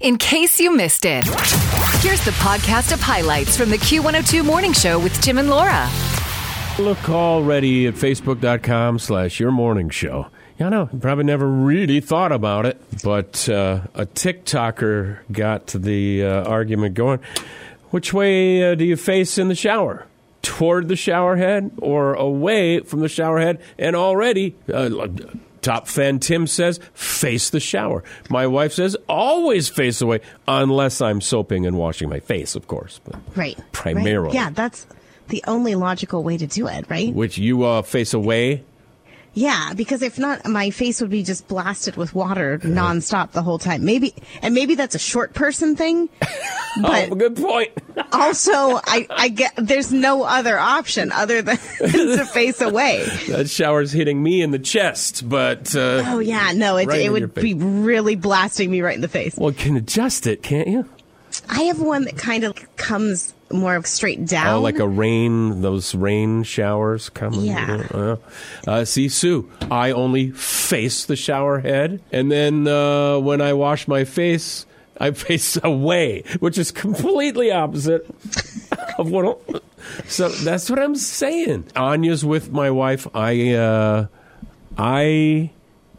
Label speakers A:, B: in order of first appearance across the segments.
A: In case you missed it, here's the podcast of highlights from the Q102 Morning Show with Tim and Laura.
B: Look already at facebook.com slash your morning show. Yeah, I know, probably never really thought about it, but uh, a TikToker got the uh, argument going. Which way uh, do you face in the shower? Toward the shower head or away from the shower head? And already, uh, top fan Tim says, face the shower. My wife says, always face away, unless I'm soaping and washing my face, of course. But
C: Right.
B: Primarily.
C: Right. Yeah, that's the only logical way to do it, right?
B: Which you uh, face away
C: Yeah, because if not, my face would be just blasted with water nonstop the whole time. Maybe, and maybe that's a short person thing. But
B: oh, good point.
C: also, I, I get there's no other option other than to face away.
B: that shower's hitting me in the chest, but uh,
C: Oh yeah, no, it,
B: Right
C: it would be really blasting me right in the face.
B: well, you can adjust it, can't you?
C: I have one that kind of comes more of straight down.
B: Oh, like a rain, those rain showers coming.
C: Yeah.
B: Uh, uh, see, Sue, I only face the shower head, and then uh, when I wash my face, I face away, which is completely opposite of what. So that's what I'm saying. Anya's with my wife. I, uh, I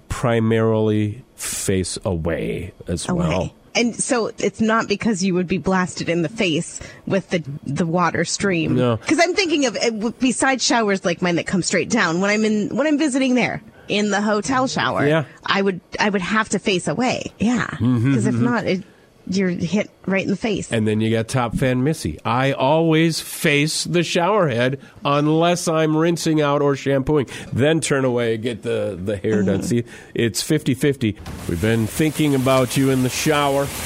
B: primarily face away as well.
C: And so it's not because you would be blasted in the face with the the water stream.
B: No.
C: Because I'm thinking of uh, besides showers like mine that come straight down when I'm in when I'm visiting there in the hotel shower.
B: Yeah.
C: I would I would have to face away. Yeah. Because
B: Mm-hmm,
C: if not, it, you're hit right in the face.
B: And then you got top fan Missy. I always face the shower head unless I'm rinsing out or shampooing. Then turn away, get the, the hair done. Mm-hmm. See, it's 50 50. We've been thinking about you in the shower.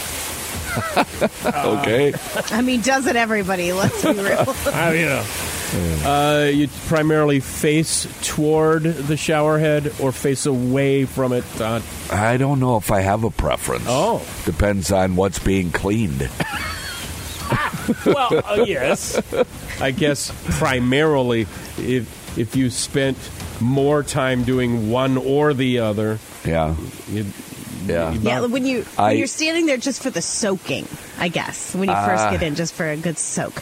D: Okay.
C: I mean, doesn't everybody? Let's be real.
B: I, you know. Uh, you primarily face toward the shower head or face away from it. Uh,
D: I don't know if I have a preference.
B: Oh.
D: Depends on what's being cleaned.
B: well, uh, yes. I guess primarily if if you spent more time doing one or the other,
D: Yeah.
B: you'd,
D: Yeah.
C: yeah,
B: about-
C: when you
D: I-
C: when you're standing there just for the soaking, I guess when you first
D: Ah.
C: get in, just for a good soak.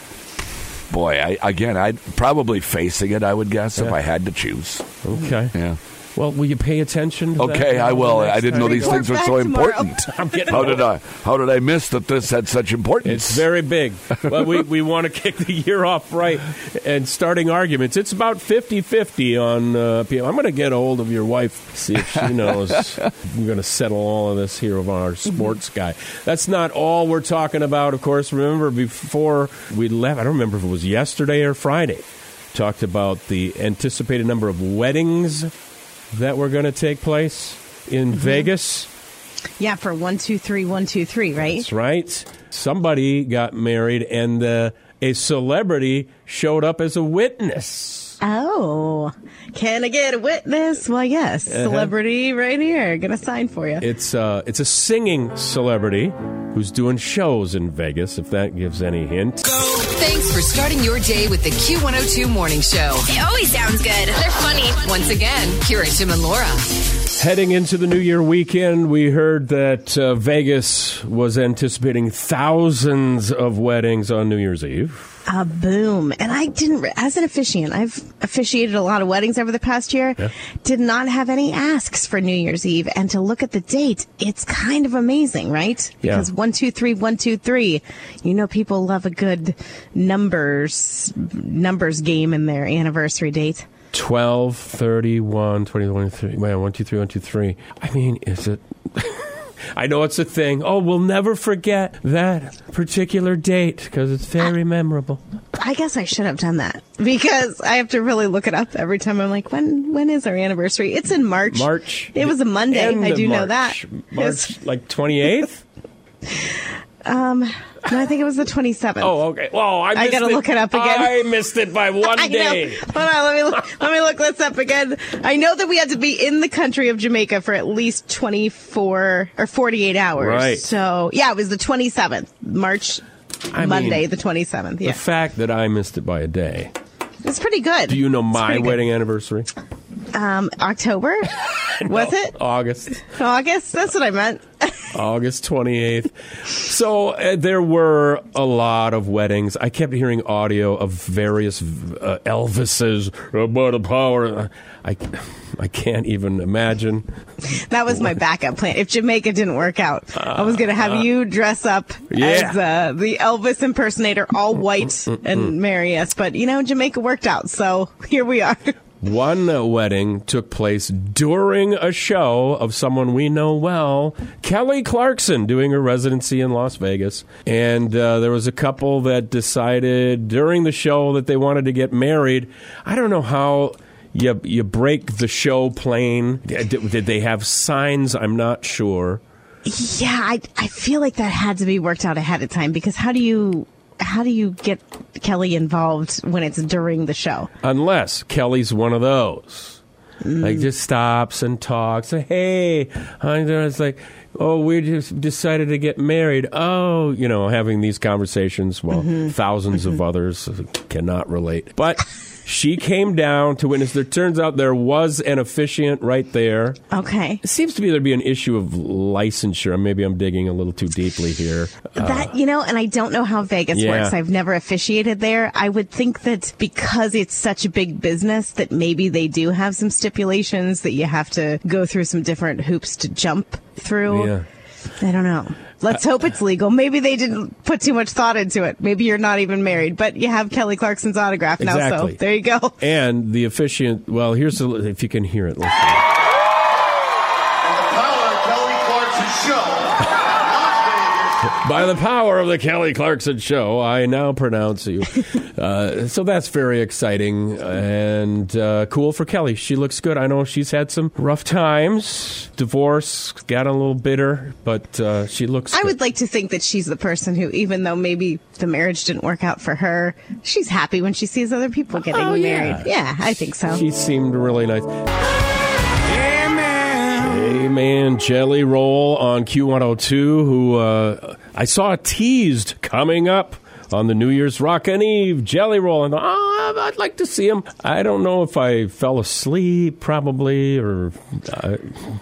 D: Boy, I, again, I'd probably facing it, I would guess, if I had to choose.
B: Okay.
D: Yeah.
B: Well, will you pay attention? To
D: Okay,
B: that
D: I will. I didn't know
B: time?
D: these
C: Report
D: things were so
C: tomorrow.
D: important.
B: I'm getting
D: How did. I how did I miss that this had such importance?
B: It's very big. Well, we, we want to kick the year off right and starting arguments. It's about 50-50 on uh, PM. I'm going to get a hold of your wife, see if she knows. We're going to settle all of this here with our sports guy. That's not all we're talking about, of course. Remember, before we left, I don't remember if it was yesterday or Friday, talked about the anticipated number of weddings that were going to take place in Vegas.
C: Yeah, for one, two, three, one, two, three, right?
B: That's right. Somebody got married, and uh, a celebrity showed up as a witness.
C: Oh, can I get a witness? Well, yes,
B: Uh-huh.
C: celebrity right here. Gonna sign for you.
B: It's uh, it's a singing celebrity who's doing shows in Vegas. If that gives any hint.
A: Thanks for starting your day with the Q102 Morning Show.
E: It always sounds good. They're funny.
A: Once again, here are Tim and Laura.
B: Heading into the New Year weekend, we heard that uh, Vegas was anticipating thousands of weddings on New Year's Eve.
C: A boom. And I didn't, as an officiant, I've officiated a lot of weddings over the past year. Did not have any asks for New Year's Eve. And to look at the date, it's kind of amazing, right?
B: Yeah.
C: Because one, two, three, one, two, three. You know, people love a good numbers, numbers game in their anniversary date.
B: 12, 31, 20, 23. Well, 1, 2, 3, 1, 2, 3. I mean, is it. I know it's a thing. Oh, we'll never forget that particular date because it's very memorable.
C: I guess I should have done that because I have to really look it up every time. I'm like, when when is our anniversary? It's in March.
B: March.
C: It was a Monday. I do know that.
B: March.
C: It's-
B: March, like 28th?
C: No, I think it was the 27th.
B: Oh, okay. Well, I, missed
C: gotta
B: it.
C: look it up again.
B: I missed it by one day.
C: know. Hold on, let me look, let me look this up again. I know that we had to be in the country of Jamaica for at least 24 or 48 hours.
B: Right.
C: So, yeah, it was the 27th, March
B: I
C: Monday,
B: mean,
C: the 27th.
B: The fact that I missed it by a day.
C: it's pretty good.
B: Do you know my
C: pretty good.
B: wedding anniversary?
C: Um, October? Was it?
B: August.
C: August? That's what I meant.
B: August 28th. So uh, there were a lot of weddings. I kept hearing audio of various uh, Elvises about the power. I, I can't even imagine.
C: That was my backup plan. If Jamaica didn't work out, I was going to have you dress up
B: Yeah.
C: as uh, the Elvis impersonator, all white, and marry us. But, you know, Jamaica worked out. So here we are.
B: One wedding took place during a show of someone we know well, Kelly Clarkson, doing her residency in Las Vegas. And uh, there was a couple that decided during the show that they wanted to get married. I don't know how. You, you break the show plane. Did, did they have signs? I'm not sure.
C: Yeah, I, I feel like that had to be worked out ahead of time because how do you how do you get Kelly involved when it's during the show?
B: Unless Kelly's one of those. Like mm. just stops and talks. Hey, and then it's like, oh, we just decided to get married. Oh, you know, having these conversations while mm-hmm. thousands of mm-hmm. others uh, cannot relate. But she came down to witness. There turns out there was an officiant right there.
C: Okay.
B: It seems to be there'd be an issue of licensure. Maybe I'm digging a little too deeply here.
C: Uh, that you know, and I don't know how Vegas
B: Yeah.
C: works. I've never officiated there. I would think that because it's such a big business that maybe they do have some stipulations that you have to go through some different hoops to jump through.
B: Yeah.
C: I don't know. Let's hope it's legal. Maybe they didn't put too much thought into it. Maybe you're not even married, but you have Kelly Clarkson's autograph now,
B: Exactly.
C: so there you go.
B: And the officiant, well, here's the, if you can hear it. Listen.
F: and the power of Kelly Clarkson show. Las Vegas.
B: By the power of the Kelly Clarkson show, I now pronounce you. uh, so that's very exciting and uh, cool for Kelly. She looks good. I know she's had some rough times, divorce, got a little bitter, but uh, she looks.
C: I
B: good.
C: would like to think that she's the person who, even though maybe the marriage didn't work out for her, she's happy when she sees other people getting
B: Oh, yeah.
C: married. Yeah, I think so.
B: She seemed really nice. Amen. Jelly Roll on Q102, who uh, I saw teased coming up on the New Year's Rockin' Eve. Jelly Roll. And oh, I'd like to see him. I don't know if I fell asleep, probably, or uh,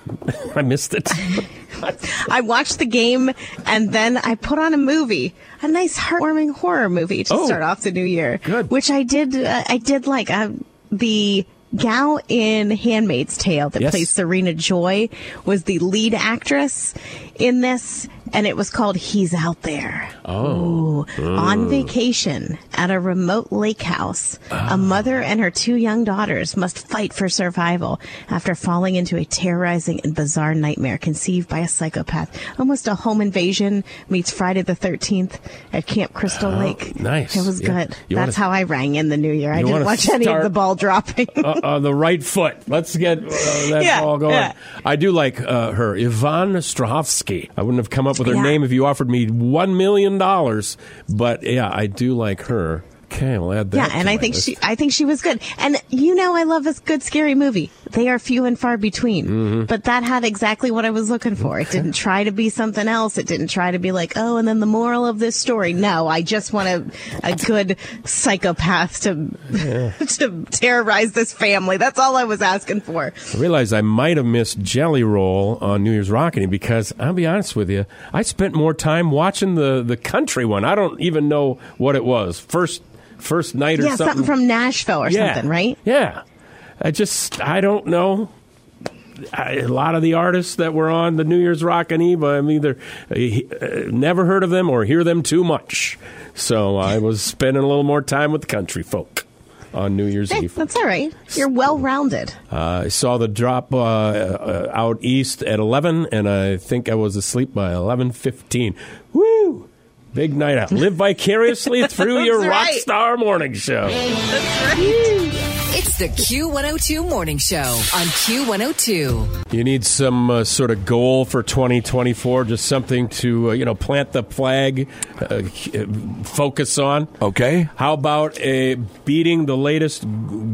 B: I missed it.
C: I watched the game and then I put on a movie, a nice heartwarming horror movie to
B: Oh.
C: start off the new year.
B: Good.
C: Which I did. Uh, I did like uh, the gal in *Handmaid's Tale* that
B: Yes.
C: plays Serena Joy was the lead actress in this, and it was called "He's Out There." Oh, on vacation at a remote lake house, a mother and her two young daughters must fight for survival after falling into a terrorizing and bizarre nightmare conceived by a psychopath. Almost a home invasion meets Friday the 13th at Camp Crystal Lake.
B: Oh, nice.
C: It was
B: Yeah.
C: good.
B: You
C: That's how I rang in the new year. I didn't watch any of the ball dropping.
B: uh, on the right foot. Let's get uh, that
C: Yeah,
B: ball going.
C: yeah.
B: I do like uh, her, Yvonne Strahovski. I wouldn't have come up with her
C: Yeah.
B: name if you offered me one million dollars. But yeah, I do like her. Okay, I'll add that.
C: Yeah, and I think
B: list.
C: she I think she was good. And you know I love a good scary movie. They are few and far between.
B: Mm-hmm.
C: But that had exactly what I was looking for. It didn't try to be something else. It didn't try to be like, oh, and then the moral of this story. No, I just want a a good psychopath to to terrorize this family. That's all I was asking for.
B: I realized I might have missed Jelly Roll on New Year's Rocking because I'll be honest with you, I spent more time watching the the country one. I don't even know what it was. First first night or
C: Yeah, something from Nashville or
B: yeah.
C: something, right?
B: Yeah. I just, I don't know. I, a lot of the artists that were on the New Year's Rockin' Eve, I'm either uh, uh, never heard of them or hear them too much. So I was spending a little more time with the country folk on New Year's
C: Hey,
B: Eve.
C: that's all right. You're well rounded.
B: Uh, I saw the drop uh, uh, out east at 11, and I think I was asleep by 11.15. Woo! Big night out. Live vicariously through your
C: That's
B: rock star morning show.
A: It's the Q102 Morning Show on Q102.
B: You need some uh, sort of goal for 2024, just something to, uh, you know, plant the flag, uh, focus on.
D: Okay.
B: How about a beating the latest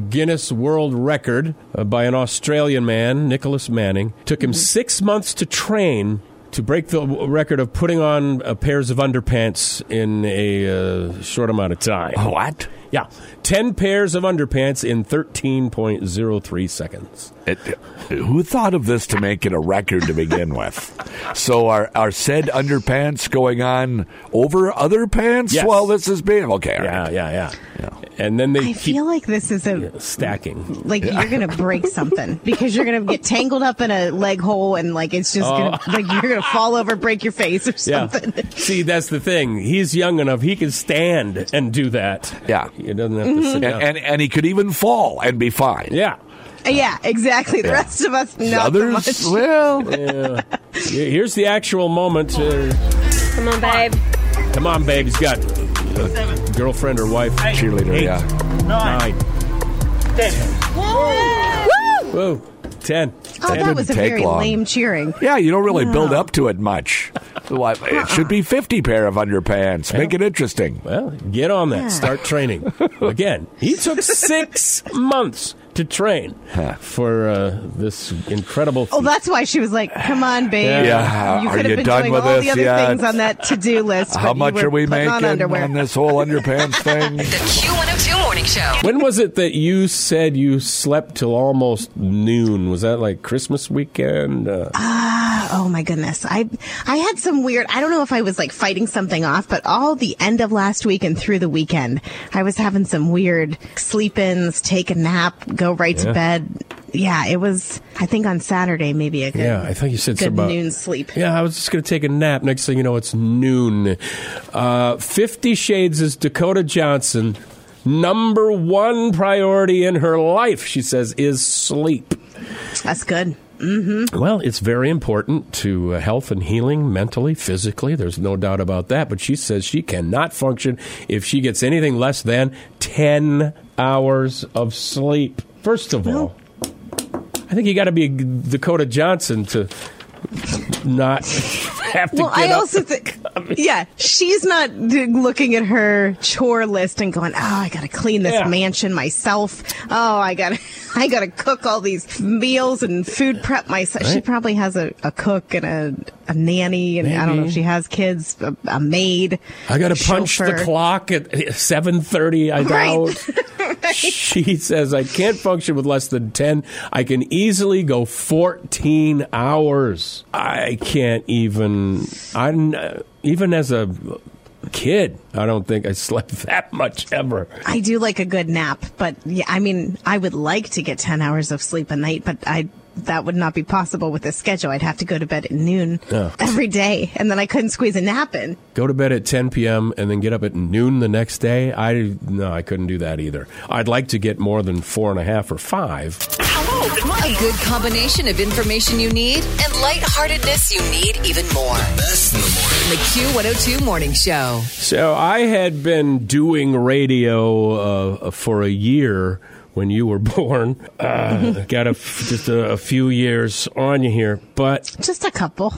B: Guinness World Record uh, by an Australian man, Nicholas Manning? Took him six months to train to break the record of putting on uh, pairs of underpants in a uh, short amount of time.
D: What?
B: Yeah, 10 pairs of underpants in 13.03 seconds.
D: It, who thought of this to make it a record to begin with? So are are said underpants going on over other pants
B: Yes.
D: while this is being okay?
B: Yeah,
D: right.
B: yeah, yeah. And then they
C: I
B: keep
C: feel like this is a
B: stacking.
C: like you're gonna break something because you're gonna get tangled up in a leg hole and like it's just gonna like you're gonna fall over, break your face or
B: Oh. Yeah.
C: something.
B: See, that's the thing. He's young enough. He can stand and do that.
D: Yeah.
B: He doesn't have to sit
D: And,
B: down.
D: and and he could even fall and be fine.
B: yeah.
C: Yeah, exactly. The
D: Yeah.
C: rest of us not
D: Others,
C: so much.
D: well,
B: Here's the actual moment. Uh,
E: Come on, babe.
B: come on, babe. He's got a girlfriend or wife.
D: cheerleader,
B: Eight.
D: yeah.
B: Nine. Whoa. Ten.
C: Oh,
B: Ten.
C: that was a
D: take
C: very
D: long.
C: lame cheering.
D: Yeah, you don't really build up to it much. It uh-uh. should be 50 pair of underpants. Make it interesting.
B: Well, get on that. Start training. Again, he took six months to train for uh, this incredible.
C: Oh, that's why she was like, "Come on, babe.
D: Yeah,
C: you
D: are
C: could have
D: you
C: been
D: done
C: doing
D: with
C: all
D: this
C: the other
D: yet?
C: things on that to-do list."
D: How much are we making
C: on underwear.
D: on this whole underpants thing?
A: The Q102 Morning Show.
B: when was it that you said you slept till almost noon? Was that like Christmas weekend? Uh,
C: Oh my goodness. I I had some weird I don't know if I was like fighting something off, but all the end of last week and through the weekend, I was having some weird sleep ins, take a nap, go right
B: Yeah.
C: to bed. Yeah, it was I think on Saturday maybe a good
B: yeah, I think you said
C: good
B: about
C: noon sleep.
B: Yeah, I was just going to take a nap. Next thing you know, it's noon. Uh, Fifty Shades is Dakota Johnson. Number one priority in her life, she says, is sleep.
C: That's good.
B: Well, it's very important to uh, health and healing mentally, physically. There's no doubt about that. But she says she cannot function if she gets anything less than 10 hours of sleep. First of all, I think you got to be Dakota Johnson to not have to
C: Well, I also think, yeah, she's not looking at her chore list and going, "Oh, I got to clean this
B: Yeah.
C: mansion myself. Oh, I got to, I got to cook all these meals and food prep myself." She probably has a, a cook and a, a nanny, and I don't know if she has kids, a, a maid.
B: I got to punch the clock at seven thirty. I doubt. She says I can't function with less than ten. I can easily go fourteen hours. I can't even. I uh, even as a kid, I don't think I slept that much ever.
C: I do like a good nap, but yeah, I mean, I would like to get ten hours of sleep a night, but I. That would not be possible with this schedule. I'd have to go to bed at noon
B: Yeah.
C: every day, and then I couldn't squeeze a nap in.
B: Go to bed at 10 p.m. and then get up at noon the next day. I no, I couldn't do that either. I'd like to get more than four and a half or five.
A: A good combination of information you need and lightheartedness you need even more. The Q102 Morning Show.
B: So I had been doing radio uh, for a year when you were born. Uh, got a f- just a, a few years on you here, but
C: Just a couple.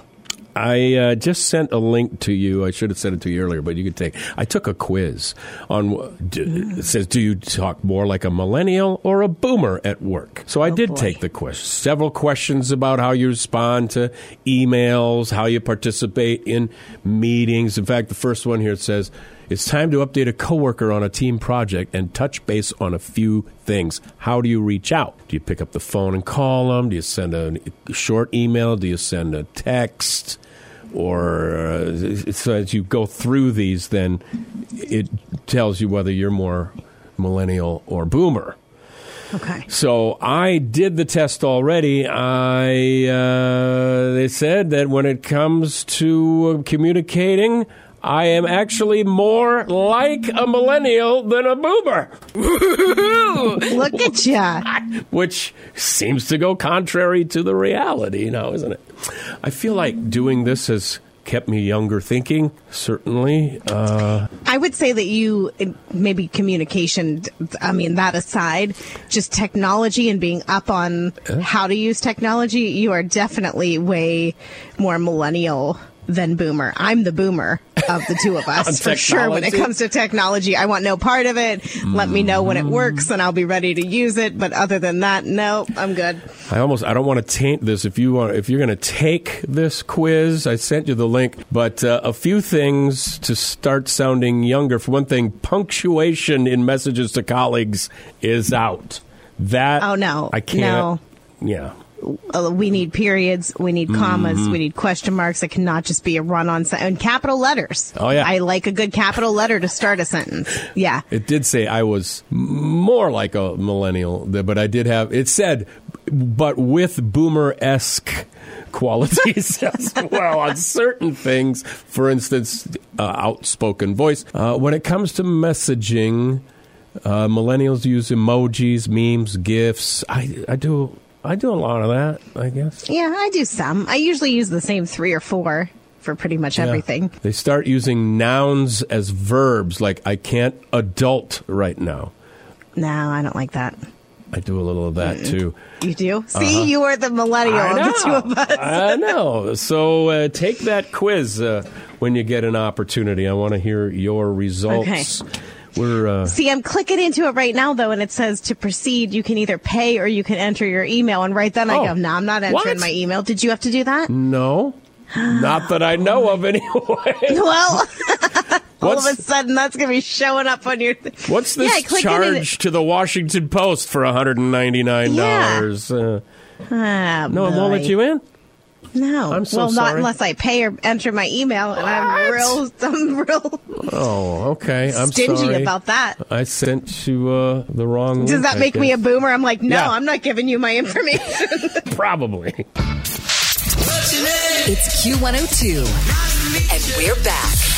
B: I uh, just sent a link to you. I should have sent it to you earlier, but you could take. I took a quiz on. wh- d- It says, "Do you talk more like a millennial or a boomer at work?" So I did
C: boy.
B: take the quiz. Several questions about how you respond to emails, how you participate in meetings. In fact, the first one here says. It's time to update a coworker on a team project and touch base on a few things. How do you reach out? Do you pick up the phone and call them? Do you send a short email? Do you send a text? or uh, so as you go through these, then it tells you whether you're more millennial or boomer.
C: Okay.
B: So I did the test already. I uh, they said that when it comes to communicating. I am actually more like a millennial than a boomer,
C: Look at ya.
B: which seems to go contrary to the reality now, isn't it? I feel like doing this has kept me younger thinking, certainly. Uh,
C: I would say that you, maybe communication, I mean, that aside, just technology and being up on how to use technology, you are definitely way more millennial than boomer. I'm the boomer. of the two of us, for sure. When it comes to technology, I want no part of it. Let me know when it works and I'll be ready to use it. But other than that, no, I'm good.
B: I almost I don't want to taint this. If you want, if you're going to take this quiz, I sent you the link. But uh, a few things to start sounding younger. For one thing, punctuation in messages to colleagues is out. That
C: Oh, no.
B: I can't.
C: No.
B: Yeah.
C: Uh, we need periods, we need commas,
B: Mm-hmm.
C: we need question marks. It cannot just be a run on sen- and capital letters.
B: Oh, yeah.
C: I like a good capital letter to start a sentence. Yeah.
B: It did say I was more like a millennial, but I did have. It said, but with boomer esque qualities as well on certain things. For instance, uh, outspoken voice. Uh, when it comes to messaging, uh, millennials use emojis, memes, gifs. I, I do. I do a lot of that. I guess.
C: Yeah, I do some. I usually use the same three or four for pretty much everything.
B: They start using nouns as verbs, like I can't adult right now.
C: No, I don't like that.
B: I do a little of that too.
C: You do? See, you are the millennial of the two of us.
B: I know. So uh, take that quiz uh, when you get an opportunity. I want to hear your results. We're uh,
C: See, I'm clicking into it right now, though, and it says to proceed, you can either pay or you can enter your email. And right then I
B: Oh.
C: go, no, I'm not entering
B: What?
C: my email. Did you have to do that?
B: no, not that I know of anyway.
C: Well, all of a sudden that's going to be showing up on your. Th-
B: What's this
C: and
B: charge to the Washington Post for $199? Uh,
C: Ah,
B: no, it won't let you in?
C: No,
B: I'm so
C: well, not unless I pay or enter my email, and I'm real, I'm real
B: Oh, okay. I'm
C: stingy
B: sorry.
C: about that.
B: I sent you uh, the wrong
C: Does
B: link,
C: that make me a boomer? I'm like, no,
B: Yeah.
C: I'm not giving you my information.
B: Probably.
A: It's Q102. And we're back.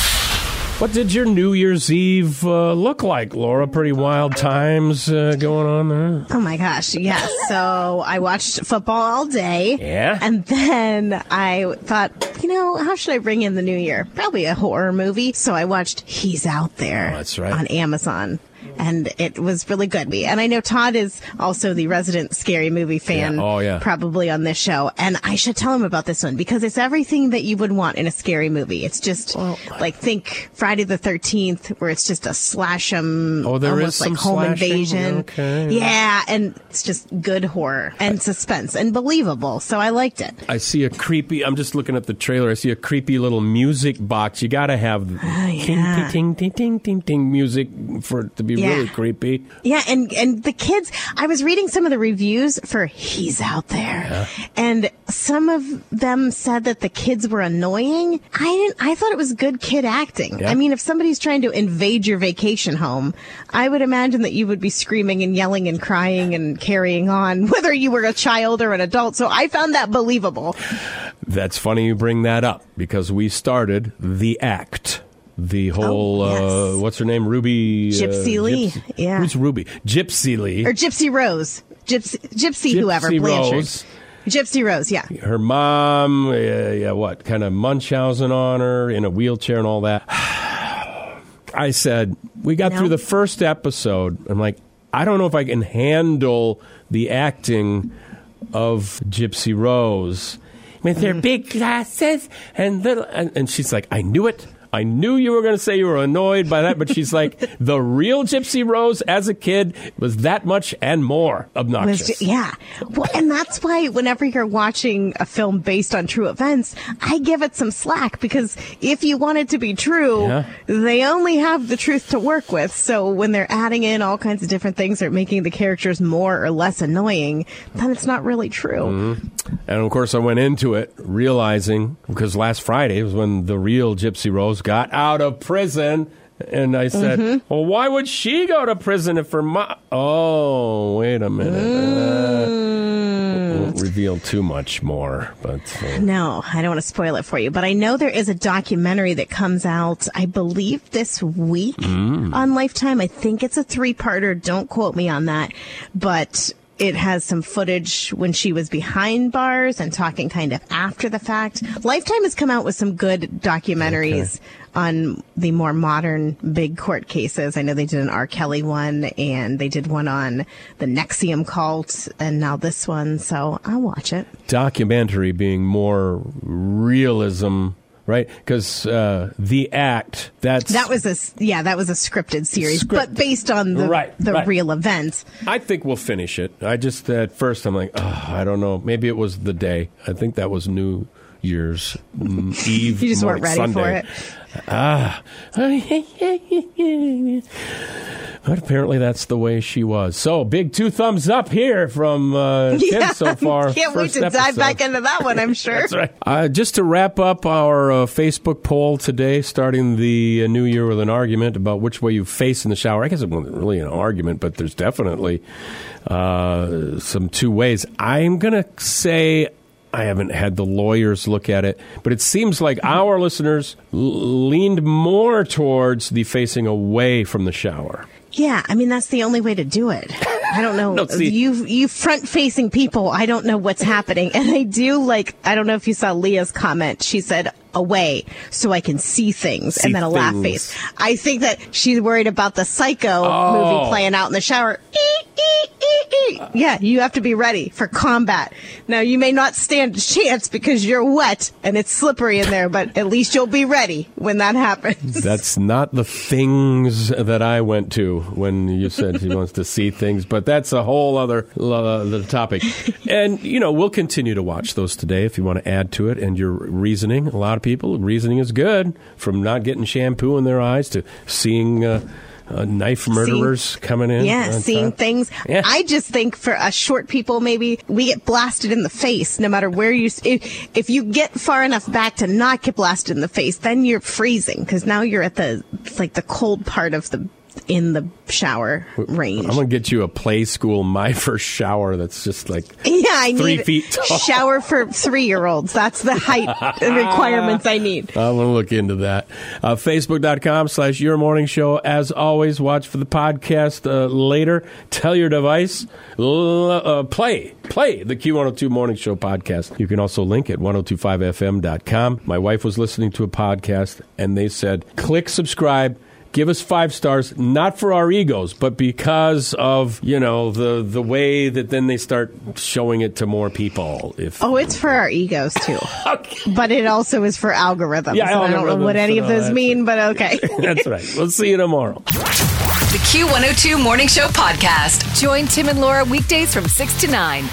B: What did your New Year's Eve uh, look like, Laura? Pretty wild times uh, going on there.
C: oh my gosh, yes. So I watched football all day.
B: Yeah?
C: And then I thought, you know, how should I bring in the new year? Probably a horror movie. So I watched He's Out There
B: Oh, that's right.
C: on Amazon. And it was really good. We and I know Todd is also the resident scary movie fan.
B: Yeah. Oh, yeah.
C: Probably on this show. And I should tell him about this one because it's everything that you would want in a scary movie. It's just like think Friday the Thirteenth, where it's just a slash 'em,
B: Oh, there
C: almost like home
B: slashing?
C: invasion.
B: Okay.
C: Yeah, and it's just good horror and suspense and believable. So I liked it.
B: I see a creepy. I'm just looking at the trailer. I see a creepy little music box. You got to have ah, the
C: Oh,
B: ting,
C: yeah.
B: ting, ting, ting, ting, ting music for it to be
C: Yeah.
B: Really creepy.
C: Yeah, and and the kids. I was reading some of the reviews for "He's Out There," and some of them said that the kids were annoying. I didn't. I thought it was good kid acting.
B: Yeah.
C: I mean, if somebody's trying to invade your vacation home, I would imagine that you would be screaming and yelling and crying and carrying on, whether you were a child or an adult. So I found that believable.
B: That's funny you bring that up because we started the act. The whole,
C: Oh, yes.
B: uh, what's her name? Ruby. uh,
C: Gypsy Lee.
B: Gypsy-
C: Yeah.
B: Who's Ruby? Gypsy Lee.
C: Or Gypsy Rose, Gypsy, Gypsy, whoever,
B: Gypsy
C: Blanchard.
B: Rose.
C: Gypsy Rose, yeah.
B: her mom, uh, yeah, what kind of Munchausen on her in a wheelchair and all that. I said we got through the first episode. I'm like, I don't know if I can handle the acting of Gypsy Rose with
C: Mm-hmm.
B: her big glasses and little. And, and she's like, I knew it. I knew you were going to say you were annoyed by that, but she's like, the real Gypsy Rose as a kid was that much and more obnoxious.
C: ju- yeah. Well, and that's why whenever you're watching a film based on true events, I give it some slack because if you want it to be true,
B: Yeah.
C: they only have the truth to work with. So when they're adding in all kinds of different things or making the characters more or less annoying, then it's not really true.
B: Mm-hmm. And of course, I went into it realizing because last Friday was when the real Gypsy Rose got out of prison. And I said,
C: Mm-hmm.
B: well, why would she go to prison if her mom. Oh, wait a minute. Uh, won't reveal too much more. But uh,
C: No, I don't want to spoil it for you, but I know there is a documentary that comes out, I believe this week on Lifetime. I think it's a three parter. Don't quote me on that, but it has some footage when she was behind bars and talking kind of after the fact. Lifetime has come out with some good documentaries on the more modern big court cases. I know they did an R. Kelly one and they did one on the NXIVM cult and now this one. So I'll watch it.
B: documentary being more realism right? Because uh, the act that's
C: That was a yeah, that was a scripted series, but based on the
B: Right,
C: the
B: right.
C: real events.
B: I think we'll finish it. I just at first I'm like, oh, I don't know. Maybe it was the day. I think that was New Year's Eve.
C: You just weren't ready for it.
B: Ah, but apparently that's the way she was. So big two thumbs up here from uh, Tim so far.
C: Can't wait to dive back into that one. I'm sure.
B: That's right. Uh, just to wrap up our uh, Facebook poll today, starting the uh, new year with an argument about which way you face in the shower. I guess it wasn't really an argument, but there's definitely uh, some two ways. I'm going to say. I haven't had the lawyers look at it, but it seems like our listeners l- leaned more towards the facing away from the shower.
C: Yeah, I mean that's the only way to do it. I don't know.
B: No,
C: you you front facing people. I don't know what's happening, and I do like. I don't know if you saw Leah's comment. She said away so I can see things,
B: See
C: and then a laugh face. I think that she's worried about the Psycho
B: Oh.
C: movie playing out in the shower. Yeah, you have to be ready for combat. Now you may not stand a chance because you're wet and it's slippery in there, but at least you'll be ready when that happens.
B: That's not the things that I went to when you said she wants to see things, but that's a whole other uh, topic. And you know, we'll continue to watch those today if you want to add to it. And your reasoning, a lot of people, reasoning is good. From not getting shampoo in their eyes to seeing uh, uh, knife murderers coming in.
C: Yeah, seeing
B: top.
C: things.
B: Yeah.
C: I just think for us short people, maybe we get blasted in the face no matter where you. If, if you get far enough back to not get blasted in the face, then you're freezing because now you're at the like the cold part of the in the shower range.
B: I'm gonna get you a Playskool my first shower that's just like
C: yeah, I
B: three
C: need
B: feet tall.
C: shower for three year olds. That's the height requirements I need.
B: I'm to look into that. Uh, Facebook.com slash Your Morning Show. As always, watch for the podcast uh, later. Tell your device, l- uh, play, play the Q102 Morning Show podcast. You can also link at 1025fm.com. My wife was listening to a podcast and they said, click subscribe. Give us five stars, not for our egos, but because of you know the the way that then they start showing it to more people. If
C: Oh, it's for our egos too,
B: okay.
C: but it also is for algorithms.
B: Yeah,
C: I don't know what any of those
B: that
C: mean, but okay.
B: That's right. We'll see you tomorrow.
A: The Q102 Morning Show podcast. Join Tim and Laura weekdays from 6 to 9.